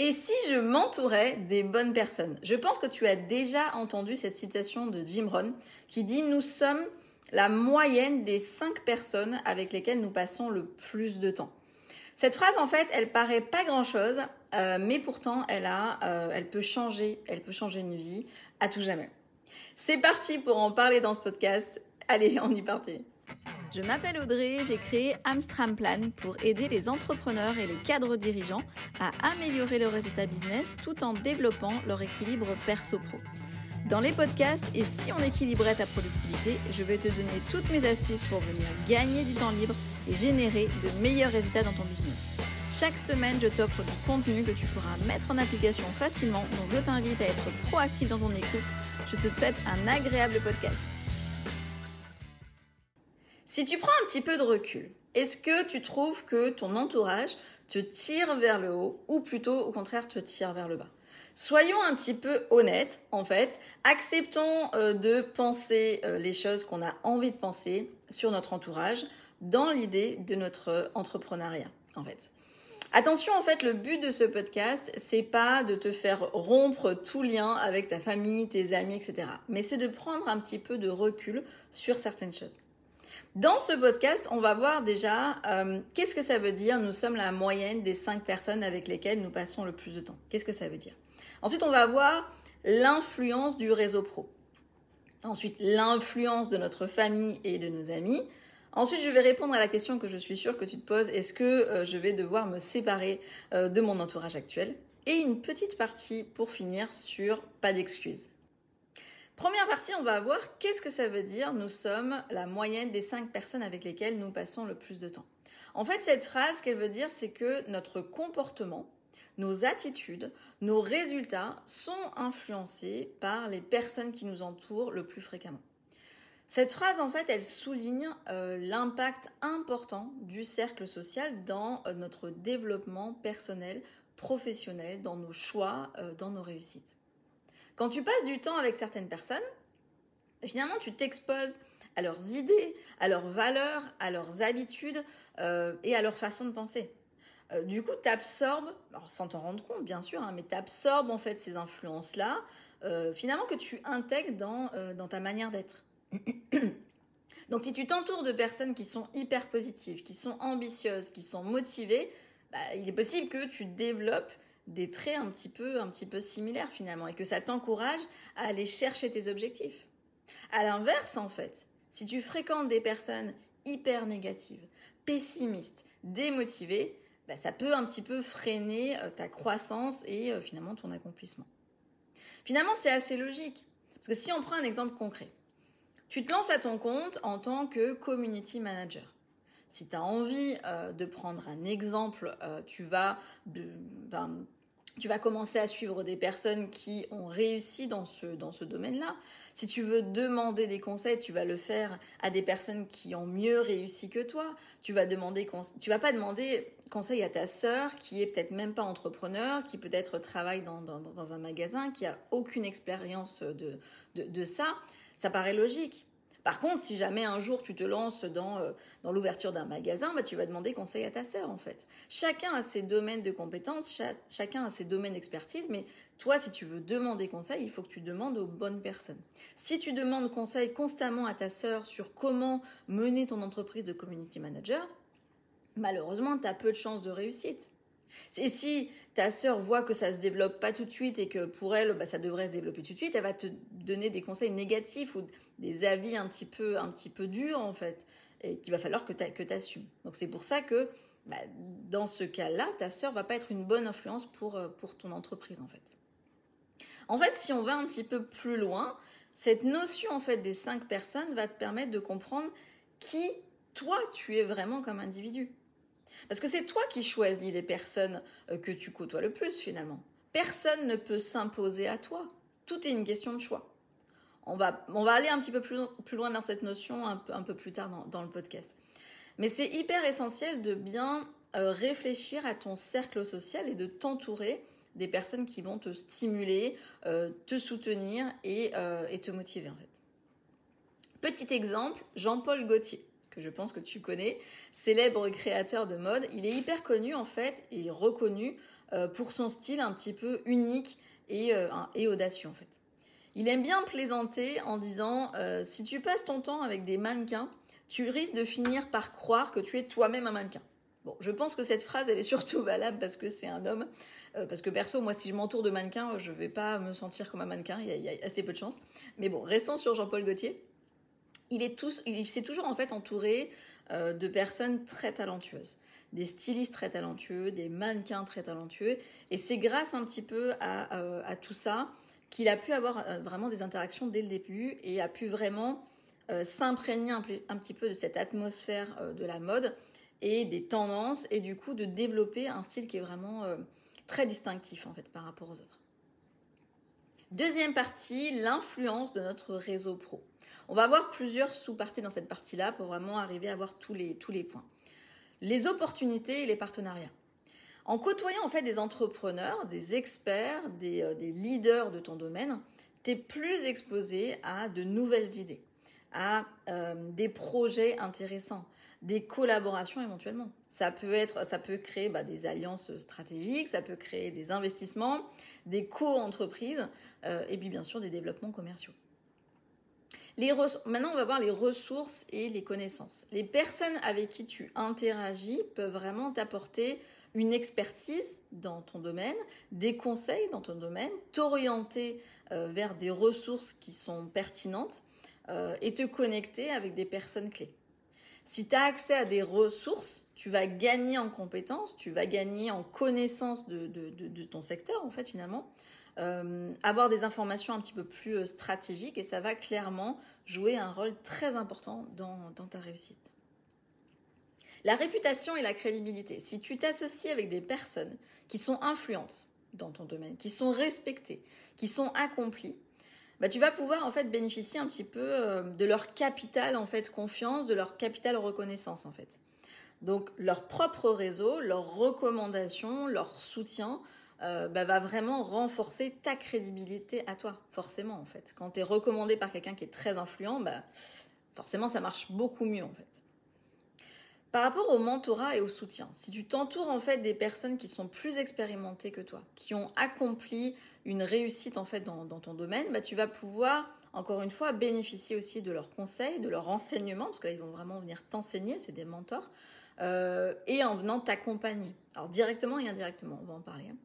Et si je m'entourais des bonnes personnes? Je pense que tu as déjà entendu cette citation de Jim Rohn qui dit Nous sommes la moyenne des cinq personnes avec lesquelles nous passons le plus de temps. Cette phrase, en fait, elle paraît pas grand-chose, euh, mais pourtant, elle a, euh, elle peut changer, elle peut changer une vie à tout jamais. C'est parti pour en parler dans ce podcast. Allez, on y partit. Je m'appelle Audrey, j'ai créé Amstram Plan pour aider les entrepreneurs et les cadres dirigeants à améliorer leurs résultats business tout en développant leur équilibre perso-pro. Dans les podcasts et si on équilibrait ta productivité, je vais te donner toutes mes astuces pour venir gagner du temps libre et générer de meilleurs résultats dans ton business. Chaque semaine, je t'offre du contenu que tu pourras mettre en application facilement, donc je t'invite à être proactif dans ton écoute. Je te souhaite un agréable podcast. Si tu prends un petit peu de recul, est-ce que tu trouves que ton entourage te tire vers le haut ou plutôt au contraire te tire vers le bas? Soyons un petit peu honnêtes, en fait. Acceptons euh, de penser euh, les choses qu'on a envie de penser sur notre entourage dans l'idée de notre entrepreneuriat, en fait. Attention, en fait, le but de ce podcast, c'est pas de te faire rompre tout lien avec ta famille, tes amis, etc. Mais c'est de prendre un petit peu de recul sur certaines choses. Dans ce podcast, on va voir déjà euh, qu'est-ce que ça veut dire. Nous sommes la moyenne des cinq personnes avec lesquelles nous passons le plus de temps. Qu'est-ce que ça veut dire? Ensuite, on va voir l'influence du réseau pro. Ensuite, l'influence de notre famille et de nos amis. Ensuite, je vais répondre à la question que je suis sûre que tu te poses. Est-ce que euh, je vais devoir me séparer euh, de mon entourage actuel? Et une petite partie pour finir sur pas d'excuses. Première partie, on va voir qu'est-ce que ça veut dire nous sommes la moyenne des cinq personnes avec lesquelles nous passons le plus de temps. En fait, cette phrase, ce qu'elle veut dire, c'est que notre comportement, nos attitudes, nos résultats sont influencés par les personnes qui nous entourent le plus fréquemment. Cette phrase, en fait, elle souligne euh, l'impact important du cercle social dans euh, notre développement personnel, professionnel, dans nos choix, euh, dans nos réussites. Quand tu passes du temps avec certaines personnes, finalement, tu t'exposes à leurs idées, à leurs valeurs, à leurs habitudes euh, et à leur façon de penser. Euh, du coup, tu absorbes, sans t'en rendre compte bien sûr, hein, mais tu absorbes en fait ces influences-là, euh, finalement que tu intègres dans, dans ta manière d'être. Donc si tu t'entoures de personnes qui sont hyper positives, qui sont ambitieuses, qui sont motivées, bah, il est possible que tu développes des traits un petit peu, un petit peu similaires finalement, et que ça t'encourage à aller chercher tes objectifs. À l'inverse, en fait, si tu fréquentes des personnes hyper négatives, pessimistes, démotivées, bah, ça peut un petit peu freiner euh, ta croissance et euh, finalement ton accomplissement. Finalement, c'est assez logique. Parce que si on prend un exemple concret, tu te lances à ton compte en tant que community manager. Si tu as envie euh, de prendre un exemple, tu vas ben, tu vas commencer à suivre des personnes qui ont réussi dans ce, dans ce domaine-là. Si tu veux demander des conseils, tu vas le faire à des personnes qui ont mieux réussi que toi. Tu vas demander, tu vas pas demander conseil à ta sœur qui est peut-être même pas entrepreneur, qui peut-être travaille dans, dans, un magasin, qui a aucune expérience de, de ça. Ça paraît logique. Par contre, si jamais un jour tu te lances dans, euh, dans l'ouverture d'un magasin, bah, tu vas demander conseil à ta sœur en fait. Chacun a ses domaines de compétences, chacun a ses domaines d'expertise, mais toi, si tu veux demander conseil, il faut que tu demandes aux bonnes personnes. Si tu demandes conseil constamment à ta sœur sur comment mener ton entreprise de community manager, malheureusement, tu as peu de chances de réussite. Et si ta sœur voit que ça se développe pas tout de suite et que pour elle, bah, ça devrait se développer tout de suite, elle va te donner des conseils négatifs ou des avis un petit peu, un petit peu durs en fait, et qu'il va falloir que tu assumes. Donc c'est pour ça que bah, dans ce cas-là, ta sœur va pas être une bonne influence pour, euh, pour ton entreprise en fait. En fait, si on va un petit peu plus loin, cette notion en fait des cinq personnes va te permettre de comprendre qui toi tu es vraiment comme individu. Parce que c'est toi qui choisis les personnes euh, que tu côtoies le plus finalement. Personne ne peut s'imposer à toi. Tout est une question de choix. On va, on va aller un petit peu plus, plus loin dans cette notion un peu, un peu plus tard dans, dans le podcast. Mais c'est hyper essentiel de bien euh, réfléchir à ton cercle social et de t'entourer des personnes qui vont te stimuler, euh, te soutenir et, et te motiver en fait. Petit exemple, Jean-Paul Gaultier je pense que tu connais, célèbre créateur de mode. Il est hyper connu en fait et reconnu euh, pour son style un petit peu unique et, euh, et audacieux en fait. Il aime bien plaisanter en disant euh, si tu passes ton temps avec des mannequins, tu risques de finir par croire que tu es toi-même un mannequin. Bon, je pense que cette phrase, elle est surtout valable parce que c'est un homme. Parce que perso, moi, si je m'entoure de mannequins, je vais pas me sentir comme un mannequin. Il y a, assez peu de chance. Mais bon, restons sur Jean-Paul Gaultier. Il est tous, il s'est toujours en fait entouré euh, de personnes très talentueuses, des stylistes très talentueux, des mannequins très talentueux. Et c'est grâce un petit peu à, à tout ça qu'il a pu avoir euh, vraiment des interactions dès le début et a pu vraiment euh, s'imprégner un, petit peu de cette atmosphère euh, de la mode et des tendances et du coup de développer un style qui est vraiment très distinctif en fait par rapport aux autres. Deuxième partie, l'influence de notre réseau pro. On va voir plusieurs sous-parties dans cette partie-là pour vraiment arriver à voir tous les, tous les points. Les opportunités et les partenariats. En côtoyant en fait des entrepreneurs, des experts, euh, des, leaders de ton domaine, tu es plus exposé à de nouvelles idées, à euh, des projets intéressants, des collaborations éventuellement. Ça peut être, ça peut créer bah, des alliances stratégiques, ça peut créer des investissements, des co-entreprises euh, et puis bien sûr des développements commerciaux. Maintenant, on va voir les ressources et les connaissances. Les personnes avec qui tu interagis peuvent vraiment t'apporter une expertise dans ton domaine, des conseils dans ton domaine, t'orienter euh, vers des ressources qui sont pertinentes euh, et te connecter avec des personnes clés. Si tu as accès à des ressources, tu vas gagner en compétences, tu vas gagner en connaissance de, ton secteur, en fait, finalement. Euh, avoir des informations un petit peu plus stratégiques et ça va clairement jouer un rôle très important dans ta réussite. La réputation et la crédibilité. Si tu t'associes avec des personnes qui sont influentes dans ton domaine, qui sont respectées, qui sont accomplies, bah, tu vas pouvoir en fait bénéficier un petit peu euh, de leur capital en fait confiance, de leur capital reconnaissance en fait. Donc leur propre réseau, leurs recommandations, leur soutien euh, bah, va vraiment renforcer ta crédibilité à toi, forcément en fait. Quand tu es recommandé par quelqu'un qui est très influent, bah, forcément ça marche beaucoup mieux en fait. Par rapport au mentorat et au soutien, si tu t'entoures en fait des personnes qui sont plus expérimentées que toi, qui ont accompli une réussite en fait dans, ton domaine, bah, tu vas pouvoir encore une fois bénéficier aussi de leurs conseils, de leurs renseignements, parce que là ils vont vraiment venir t'enseigner, c'est des mentors, euh, et en venant t'accompagner. Alors directement et indirectement, on va en parler. Hein.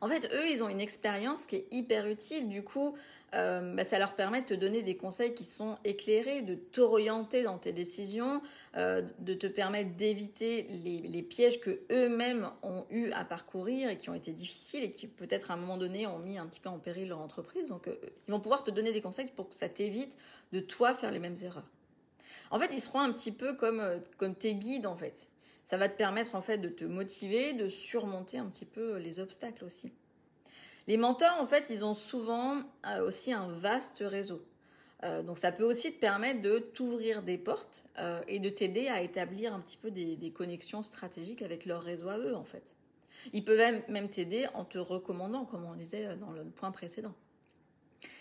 En fait, eux, ils ont une expérience qui est hyper utile. Du coup, euh, bah, ça leur permet de te donner des conseils qui sont éclairés, de t'orienter dans tes décisions, euh, de te permettre d'éviter les, pièges que eux-mêmes ont eu à parcourir et qui ont été difficiles et qui peut-être à un moment donné ont mis un petit peu en péril leur entreprise. Donc, euh, ils vont pouvoir te donner des conseils pour que ça t'évite de toi faire les mêmes erreurs. En fait, ils seront un petit peu comme, comme tes guides en fait ça va te permettre en fait de te motiver, de surmonter un petit peu les obstacles aussi. Les mentors, en fait, ils ont souvent euh, aussi un vaste réseau. Euh, donc ça peut aussi te permettre de t'ouvrir des portes euh, et de t'aider à établir un petit peu des, connexions stratégiques avec leur réseau à eux, en fait. Ils peuvent même t'aider en te recommandant, comme on disait dans le point précédent.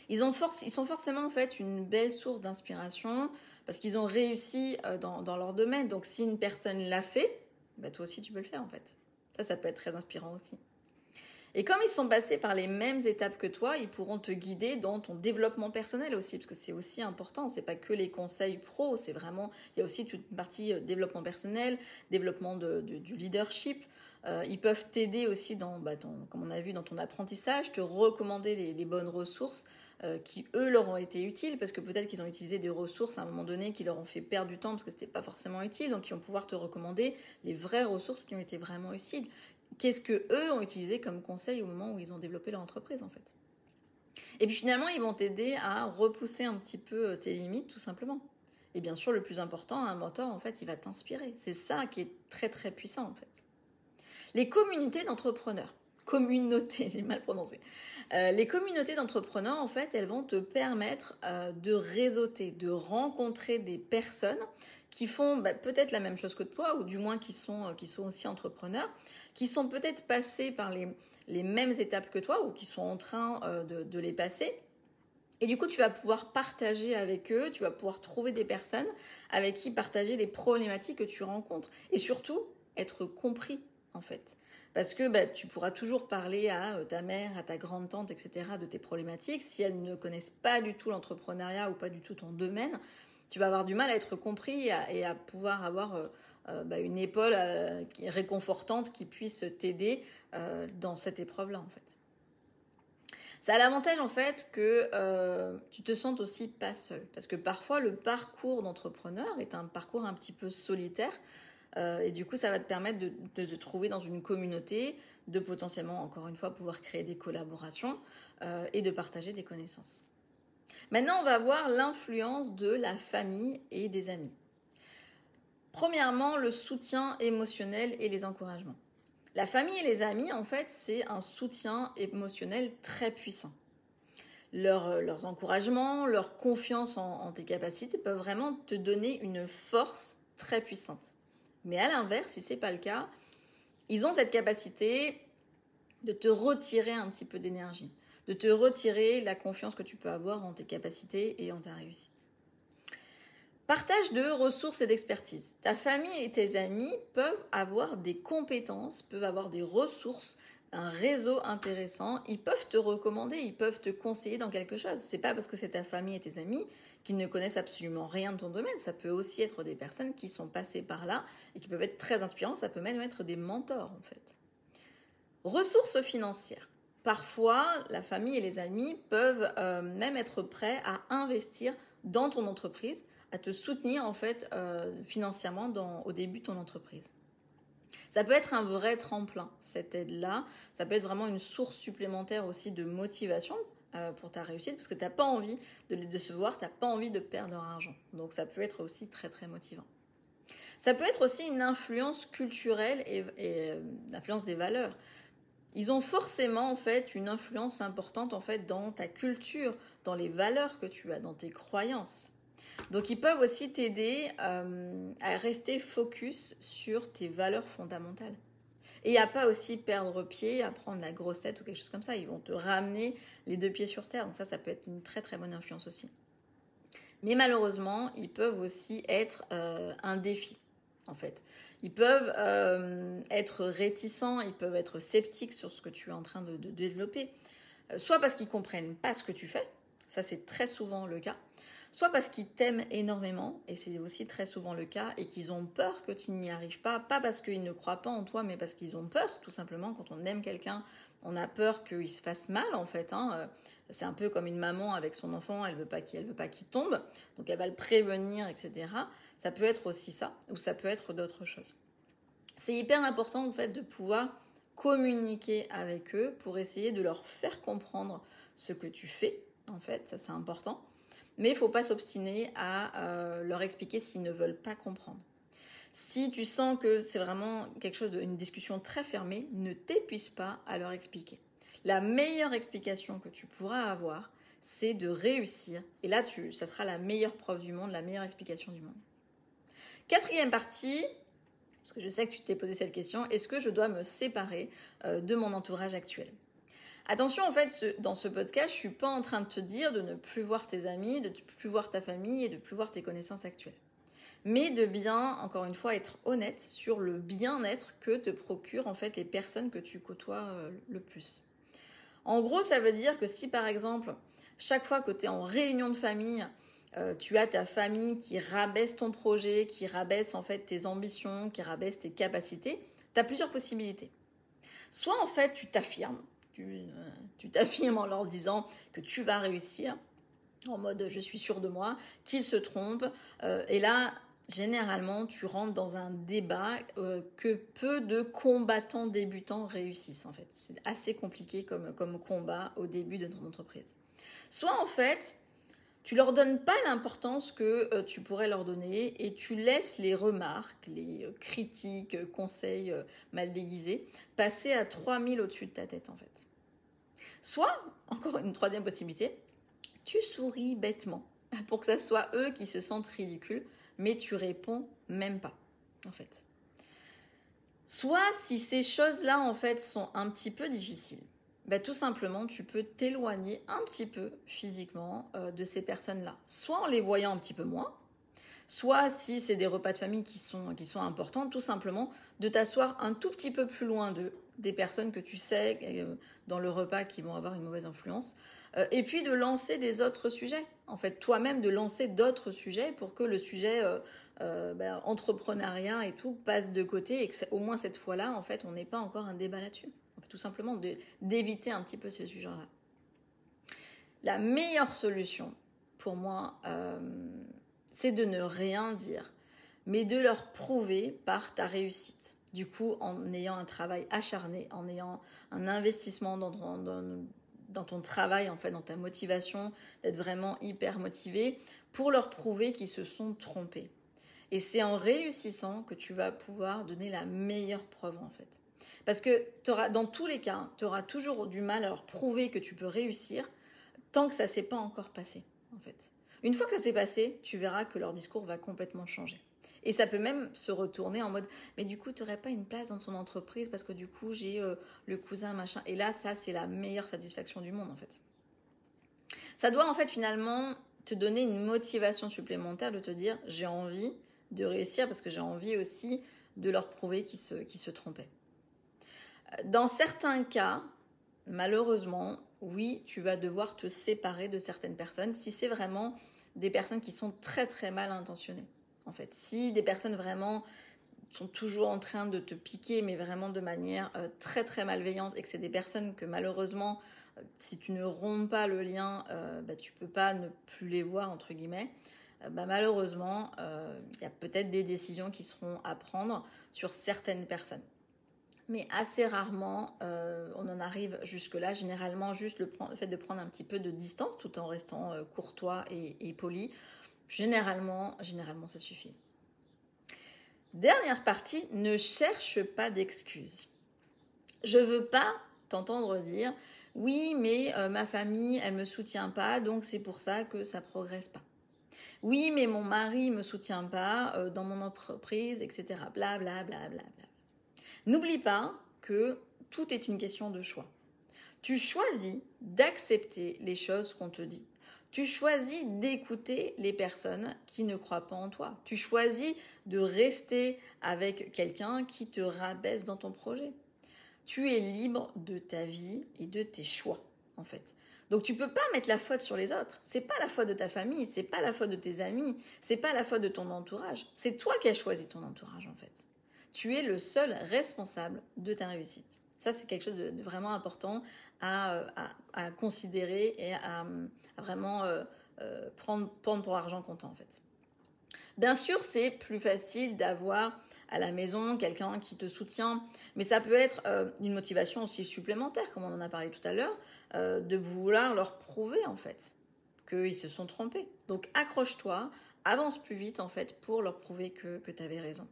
Ils, ont ils sont forcément en fait une belle source d'inspiration parce qu'ils ont réussi dans, leur domaine. Donc si une personne l'a fait, bah, toi aussi tu peux le faire en fait. Ça, ça peut être très inspirant aussi. Et comme ils sont passés par les mêmes étapes que toi, ils pourront te guider dans ton développement personnel aussi, parce que c'est aussi important. C'est pas que les conseils pro, c'est vraiment, il y a aussi toute une partie euh, développement personnel, développement du leadership. Euh, ils peuvent t'aider aussi dans, bah, comme on a vu, dans ton apprentissage, te recommander les, bonnes ressources euh, qui eux leur ont été utiles, parce que peut-être qu'ils ont utilisé des ressources à un moment donné qui leur ont fait perdre du temps parce que c'était pas forcément utile, donc ils vont pouvoir te recommander les vraies ressources qui ont été vraiment utiles qu'est-ce que eux ont utilisé comme conseil au moment où ils ont développé leur entreprise en fait? Et puis finalement, ils vont t'aider à repousser un petit peu euh, tes limites tout simplement. Et bien sûr, le plus important, un mentor en fait, il va t'inspirer. C'est ça qui est très très puissant en fait. Les communautés d'entrepreneurs communautés, j'ai mal prononcé. Euh, les communautés d'entrepreneurs, en fait, elles vont te permettre euh, de réseauter, de rencontrer des personnes qui font bah, peut-être la même chose que toi, ou du moins qui sont, euh, qui sont aussi entrepreneurs, qui sont peut-être passés par les, les mêmes étapes que toi, ou qui sont en train de, de les passer, Et du coup, tu vas pouvoir partager avec eux, tu vas pouvoir trouver des personnes avec qui partager les problématiques que tu rencontres. Et surtout, être compris, en fait. Parce que bah, tu pourras toujours parler à euh, ta mère, à ta grande-tante, etc. de tes problématiques. Si elles ne connaissent pas du tout l'entrepreneuriat ou pas du tout ton domaine, tu vas avoir du mal à être compris et à, pouvoir avoir euh, euh, bah, une épaule réconfortante qui puisse t'aider dans cette épreuve-là, en fait. Ça a l'avantage en fait que tu te sentes aussi pas seul. Parce que parfois le parcours d'entrepreneur est un parcours un petit peu solitaire. Euh, et du coup, ça va te permettre de, te trouver dans une communauté, de potentiellement, encore une fois, pouvoir créer des collaborations euh, et de partager des connaissances. Maintenant, on va voir l'influence de la famille et des amis. Premièrement, le soutien émotionnel et les encouragements. La famille et les amis, en fait, c'est un soutien émotionnel très puissant. Euh, leurs encouragements, leur confiance en tes capacités peuvent vraiment te donner une force très puissante. Mais à l'inverse, si ce n'est pas le cas, ils ont cette capacité de te retirer un petit peu d'énergie, de te retirer la confiance que tu peux avoir en tes capacités et en ta réussite. Partage de ressources et d'expertise. Ta famille et tes amis peuvent avoir des compétences, peuvent avoir des ressources, un réseau intéressant, ils peuvent te recommander, ils peuvent te conseiller dans quelque chose. C'est pas parce que c'est ta famille et tes amis qui ne connaissent absolument rien de ton domaine. Ça peut aussi être des personnes qui sont passées par là et qui peuvent être très inspirantes. Ça peut même être des mentors, en fait. Ressources financières. Parfois, la famille et les amis peuvent euh, même être prêts à investir dans ton entreprise, à te soutenir en fait euh, financièrement au début de ton entreprise. Ça peut être un vrai tremplin, cette aide-là. Ça peut être vraiment une source supplémentaire aussi de motivation euh, pour ta réussite, parce que tu n'as pas envie de les décevoir, tu n'as pas envie de perdre leur argent. Donc ça peut être aussi très très motivant. Ça peut être aussi une influence culturelle et, et euh, des valeurs. Ils ont forcément en fait une influence importante en fait dans ta culture, dans les valeurs que tu as, dans tes croyances. Donc ils peuvent aussi t'aider euh, à rester focus sur tes valeurs fondamentales. Et à pas aussi perdre pied, à prendre la grosse tête ou quelque chose comme ça. Ils vont te ramener les deux pieds sur terre. Donc ça, ça peut être une très très bonne influence aussi. Mais malheureusement, ils peuvent aussi être euh, un défi, en fait. Ils peuvent euh, être réticents, ils peuvent être sceptiques sur ce que tu es en train de, de développer. soit parce qu'ils comprennent pas ce que tu fais, ça c'est très souvent le cas, soit parce qu'ils t'aiment énormément, et c'est aussi très souvent le cas, et qu'ils ont peur que tu n'y arrives pas, pas parce qu'ils ne croient pas en toi, mais parce qu'ils ont peur, tout simplement. Quand on aime quelqu'un, on a peur qu'il se fasse mal, en fait. Hein. Euh, c'est un peu comme une maman avec son enfant, elle veut pas qu'il, veut pas qu'il tombe, donc elle va le prévenir, etc. Ça peut être aussi ça, ou ça peut être d'autres choses. C'est hyper important, en fait, de pouvoir communiquer avec eux pour essayer de leur faire comprendre ce que tu fais, en fait, ça c'est important. Mais il faut pas s'obstiner à euh, leur expliquer s'ils ne veulent pas comprendre. Si tu sens que c'est vraiment quelque chose d'une discussion très fermée, ne t'épuise pas à leur expliquer. La meilleure explication que tu pourras avoir, c'est de réussir. Et là, ça sera la meilleure preuve du monde, la meilleure explication du monde. Quatrième partie, parce que je sais que tu t'es posé cette question, est-ce que je dois me séparer euh, de mon entourage actuel? Attention, en fait, dans ce podcast, je suis pas en train de te dire de ne plus voir tes amis, de ne plus voir ta famille et de plus voir tes connaissances actuelles. Mais de bien, encore une fois, être honnête sur le bien-être que te procurent en fait les personnes que tu côtoies euh, le plus. En gros, ça veut dire que si par exemple, chaque fois que tu es en réunion de famille, euh, tu as ta famille qui rabaisse ton projet, qui rabaisse en fait tes ambitions, qui rabaisse tes capacités, tu as plusieurs possibilités. Soit en fait tu t'affirmes, euh, tu t'affirmes en leur disant que tu vas réussir, en mode je suis sûr de moi, qu'ils se trompent. Euh, et là, généralement, tu rentres dans un débat euh, que peu de combattants débutants réussissent en fait. C'est assez compliqué comme, combat au début de ton entreprise. Soit en fait, tu leur donnes pas l'importance que tu pourrais leur donner et tu laisses les remarques, les critiques, conseils mal déguisés passer à 3000 au-dessus de ta tête en fait. Soit, encore une troisième possibilité, tu souris bêtement pour que ce soit eux qui se sentent ridicules, mais tu réponds même pas, en fait. Soit si ces choses-là, en fait, sont un petit peu difficiles, bah, tout simplement, tu peux t'éloigner un petit peu physiquement euh, de ces personnes-là. Soit en les voyant un petit peu moins, soit si c'est des repas de famille qui sont importants, tout simplement de t'asseoir un tout petit peu plus loin d'eux, des personnes que tu sais euh, dans le repas qui vont avoir une mauvaise influence, euh, et puis de lancer des autres sujets. En fait, toi-même de lancer d'autres sujets pour que le sujet ben, entrepreneuriat et tout passe de côté et que au moins cette fois-là, en fait, on n'ait pas encore un débat là-dessus tout simplement d'éviter un petit peu ce sujet-là. La meilleure solution pour moi, euh, c'est de ne rien dire, mais de leur prouver par ta réussite. Du coup, en ayant un travail acharné, en ayant un investissement dans, ton travail, en fait, dans ta motivation, d'être vraiment hyper motivé, pour leur prouver qu'ils se sont trompés. Et c'est en réussissant que tu vas pouvoir donner la meilleure preuve, en fait. Parce que dans tous les cas, tu auras toujours du mal à leur prouver que tu peux réussir tant que ça s'est pas encore passé, en fait. Une fois que ça s'est passé, tu verras que leur discours va complètement changer. Et ça peut même se retourner en mode, mais du coup, tu n'aurais pas une place dans ton entreprise parce que du coup, j'ai euh, le cousin, machin. Et là, ça, c'est la meilleure satisfaction du monde, en fait. Ça doit, en fait, finalement, te donner une motivation supplémentaire de te dire, j'ai envie de réussir parce que j'ai envie aussi de leur prouver qu'ils se, qu'ils se trompaient. Dans certains cas, malheureusement, oui, tu vas devoir te séparer de certaines personnes si c'est vraiment des personnes qui sont très très mal intentionnées. En fait, si des personnes vraiment sont toujours en train de te piquer, mais vraiment de manière euh, très très malveillante, et que c'est des personnes que malheureusement, euh, si tu ne romps pas le lien, euh, bah, tu peux pas ne plus les voir entre guillemets. Bah, malheureusement, il y a peut-être des décisions qui seront à prendre sur certaines personnes mais assez rarement euh, on en arrive jusque-là. Généralement, juste le, fait de prendre un petit peu de distance tout en restant euh, courtois et, poli, généralement, généralement, ça suffit. Dernière partie, ne cherche pas d'excuses. Je veux pas t'entendre dire oui, mais euh, ma famille, elle me soutient pas, donc c'est pour ça que ça progresse pas. Oui, mais mon mari me soutient pas dans mon entreprise, etc. Bla bla bla bla bla. N'oublie pas que tout est une question de choix. Tu choisis d'accepter les choses qu'on te dit. Tu choisis d'écouter les personnes qui ne croient pas en toi. Tu choisis de rester avec quelqu'un qui te rabaisse dans ton projet. Tu es libre de ta vie et de tes choix, en fait. Donc tu peux pas mettre la faute sur les autres. C'est pas la faute de ta famille, c'est pas la faute de tes amis, c'est pas la faute de ton entourage. C'est toi qui as choisi ton entourage, en fait tu es le seul responsable de ta réussite. Ça, c'est quelque chose de, vraiment important à, considérer et à, vraiment euh, euh, prendre, pour argent comptant, en fait. Bien sûr, c'est plus facile d'avoir à la maison quelqu'un qui te soutient, mais ça peut être euh, une motivation aussi supplémentaire, comme on en a parlé tout à l'heure, de vouloir leur prouver en fait qu'ils se sont trompés. Donc accroche-toi, avance plus vite en fait pour leur prouver que, que tu avais raison.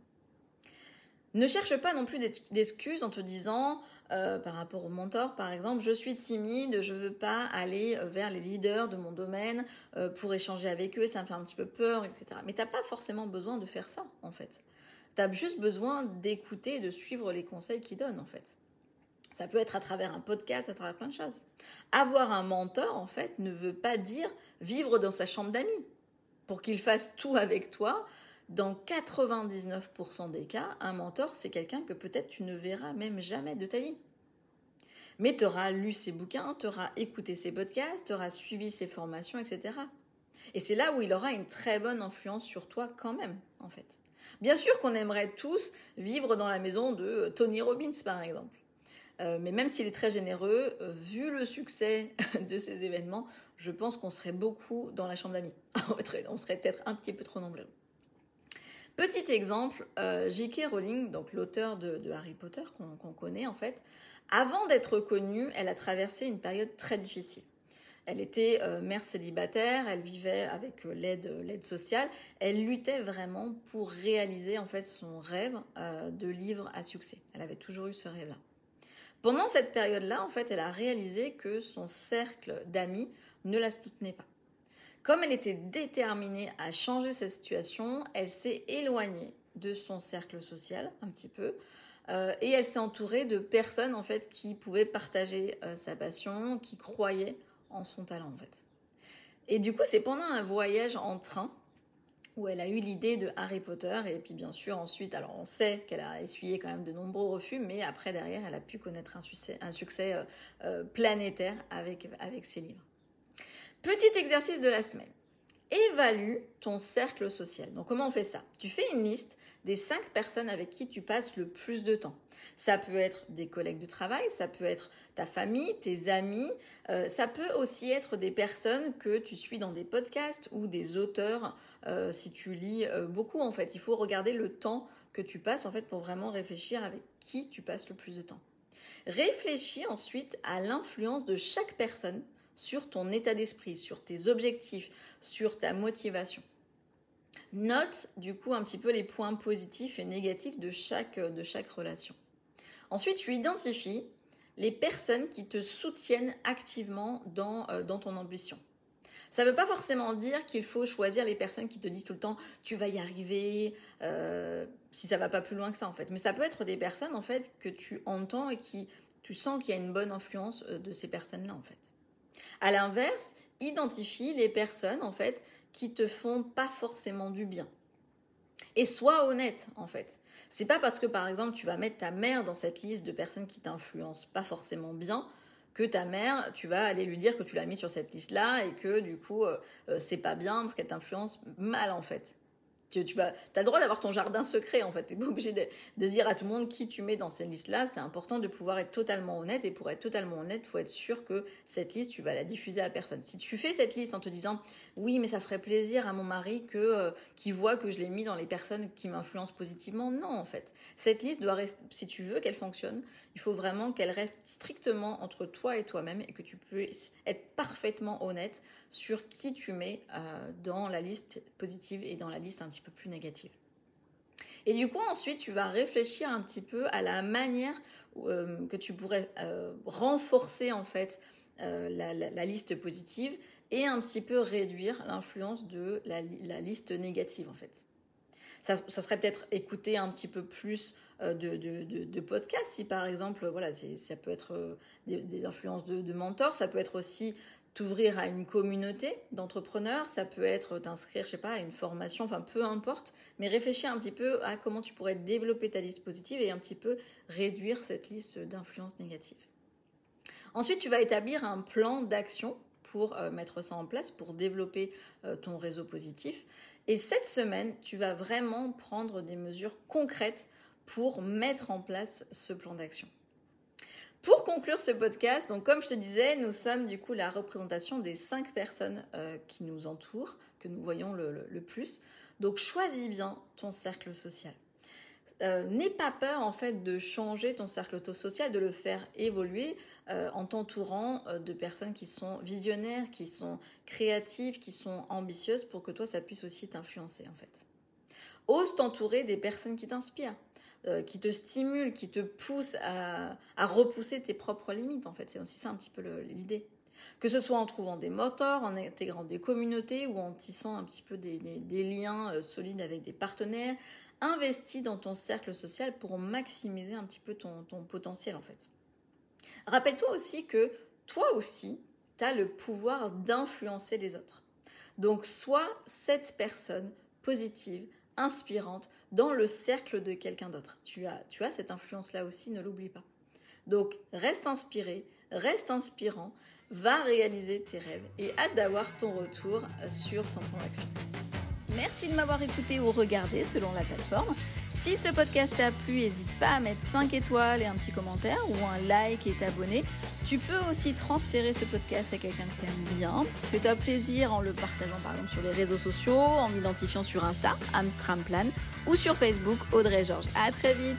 Ne cherche pas non plus d'excuses en te disant, euh, par rapport au mentor par exemple, je suis timide, je veux pas aller euh, vers les leaders de mon domaine euh, pour échanger avec eux, ça me fait un petit peu peur, etc. Mais t'as pas forcément besoin de faire ça en fait. Tu as juste besoin d'écouter de suivre les conseils qu'ils donnent en fait. Ça peut être à travers un podcast, à travers plein de choses. Avoir un mentor, en fait, ne veut pas dire vivre dans sa chambre d'amis. Pour qu'il fasse tout avec toi, dans 99% des cas, un mentor, c'est quelqu'un que peut-être tu ne verras même jamais de ta vie. Mais tu auras lu ses bouquins, tu auras écouté ses podcasts, tu auras suivi ses formations, etc. Et c'est là où il aura une très bonne influence sur toi quand même, en fait. Bien sûr qu'on aimerait tous vivre dans la maison de Tony Robbins, par exemple. Euh, mais même s'il est très généreux, euh, vu le succès de ces événements, je pense qu'on serait beaucoup dans la chambre d'amis. on serait peut-être un petit peu trop nombreux. Petit exemple, euh, J.K. Rowling, l'auteur de, Harry Potter qu'on connaît en fait, avant d'être connue, elle a traversé une période très difficile. Elle était euh, mère célibataire, elle vivait avec euh, l'aide l'aide sociale, elle luttait vraiment pour réaliser en fait son rêve de livre à succès. Elle avait toujours eu ce rêve-là. Pendant cette période-là, en fait, elle a réalisé que son cercle d'amis ne la soutenait pas. Comme elle était déterminée à changer cette situation, elle s'est éloignée de son cercle social un petit peu et elle s'est entourée de personnes en fait qui pouvaient partager sa passion, qui croyaient en son talent en fait. Et du coup, c'est pendant un voyage en train où elle a eu l'idée de Harry Potter et puis bien sûr ensuite, alors on sait qu'elle a essuyé quand même de nombreux refus, mais après derrière, elle a pu connaître un succès, euh, euh, planétaire avec ses livres. Petit exercice de la semaine. Évalue ton cercle social. Donc comment on fait ça? Tu fais une liste des cinq personnes avec qui tu passes le plus de temps. Ça peut être des collègues de travail, ça peut être ta famille, tes amis, euh, ça peut aussi être des personnes que tu suis dans des podcasts ou des auteurs euh, si tu lis euh, beaucoup en fait. Il faut regarder le temps que tu passes en fait pour vraiment réfléchir avec qui tu passes le plus de temps. Réfléchis ensuite à l'influence de chaque personne sur ton état d'esprit, sur tes objectifs, sur ta motivation. Note du coup un petit peu les points positifs et négatifs de chaque, de chaque relation. Ensuite, tu identifies les personnes qui te soutiennent activement dans, euh, dans ton ambition. Ça ne veut pas forcément dire qu'il faut choisir les personnes qui te disent tout le temps tu vas y arriver, euh, si ça va pas plus loin que ça en fait. Mais ça peut être des personnes en fait que tu entends et qui tu sens qu'il y a une bonne influence euh, de ces personnes-là en fait. À l'inverse, identifie les personnes en fait qui te font pas forcément du bien. Et sois honnête en fait. C'est pas parce que par exemple tu vas mettre ta mère dans cette liste de personnes qui t'influencent pas forcément bien que ta mère, tu vas aller lui dire que tu l'as mis sur cette liste-là et que du coup euh, euh, c'est pas bien parce qu'elle t'influence mal en fait. Tu, tu as le droit d'avoir ton jardin secret en fait. Tu n'es pas obligé de, dire à tout le monde qui tu mets dans cette liste-là. C'est important de pouvoir être totalement honnête et pour être totalement honnête, faut être sûr que cette liste, tu vas la diffuser à personne. Si tu fais cette liste en te disant oui, mais ça ferait plaisir à mon mari que euh, qui voit que je l'ai mis dans les personnes qui m'influencent positivement, non en fait. Cette liste doit rester, si tu veux qu'elle fonctionne, il faut vraiment qu'elle reste strictement entre toi et toi-même et que tu puisses être parfaitement honnête sur qui tu mets euh, dans la liste positive et dans la liste un petit peu plus négative. Et du coup, ensuite, tu vas réfléchir un petit peu à la manière euh, que tu pourrais euh, renforcer en fait la, liste positive et un petit peu réduire l'influence de la, liste négative en fait. Ça, serait peut-être écouter un petit peu plus de, podcasts si par exemple voilà ça peut être des, influences de, de mentors ça peut être aussi t'ouvrir à une communauté d'entrepreneurs, ça peut être t'inscrire, je sais pas, à une formation, enfin peu importe, mais réfléchir un petit peu à comment tu pourrais développer ta liste positive et un petit peu réduire cette liste d'influences négatives. Ensuite, tu vas établir un plan d'action pour euh, mettre ça en place, pour développer euh, ton réseau positif. Et cette semaine, tu vas vraiment prendre des mesures concrètes pour mettre en place ce plan d'action. Pour conclure ce podcast, donc comme je te disais, nous sommes du coup la représentation des cinq personnes euh, qui nous entourent, que nous voyons le, plus. Donc choisis bien ton cercle social. Euh, n'aie pas peur en fait de changer ton cercle social, de le faire évoluer euh, en t'entourant de personnes qui sont visionnaires, qui sont créatives, qui sont ambitieuses pour que toi ça puisse aussi t'influencer en fait. Ose t'entourer des personnes qui t'inspirent. Euh, qui te stimule, qui te pousse à, repousser tes propres limites, en fait. C'est aussi ça un petit peu l'idée. Que ce soit en trouvant des moteurs, en intégrant des communautés ou en tissant un petit peu des, liens euh, solides avec des partenaires, investis dans ton cercle social pour maximiser un petit peu ton, potentiel, en fait. Rappelle-toi aussi que toi aussi, tu as le pouvoir d'influencer les autres. Donc, sois cette personne positive, inspirante dans le cercle de quelqu'un d'autre. Tu as, tu as cette influence-là aussi, ne l'oublie pas. Donc, reste inspiré, reste inspirant, va réaliser tes rêves et hâte d'avoir ton retour sur ton plan d'action. Merci de m'avoir écouté ou regardé selon la plateforme. Si ce podcast t'a plu, n'hésite pas à mettre 5 étoiles et un petit commentaire ou un like et t'abonner. Tu peux aussi transférer ce podcast à quelqu'un que t'aimes bien. Fais-toi plaisir en le partageant par exemple sur les réseaux sociaux, en m'identifiant sur Insta, Amstramplan, ou sur Facebook, Audrey Georges. À très vite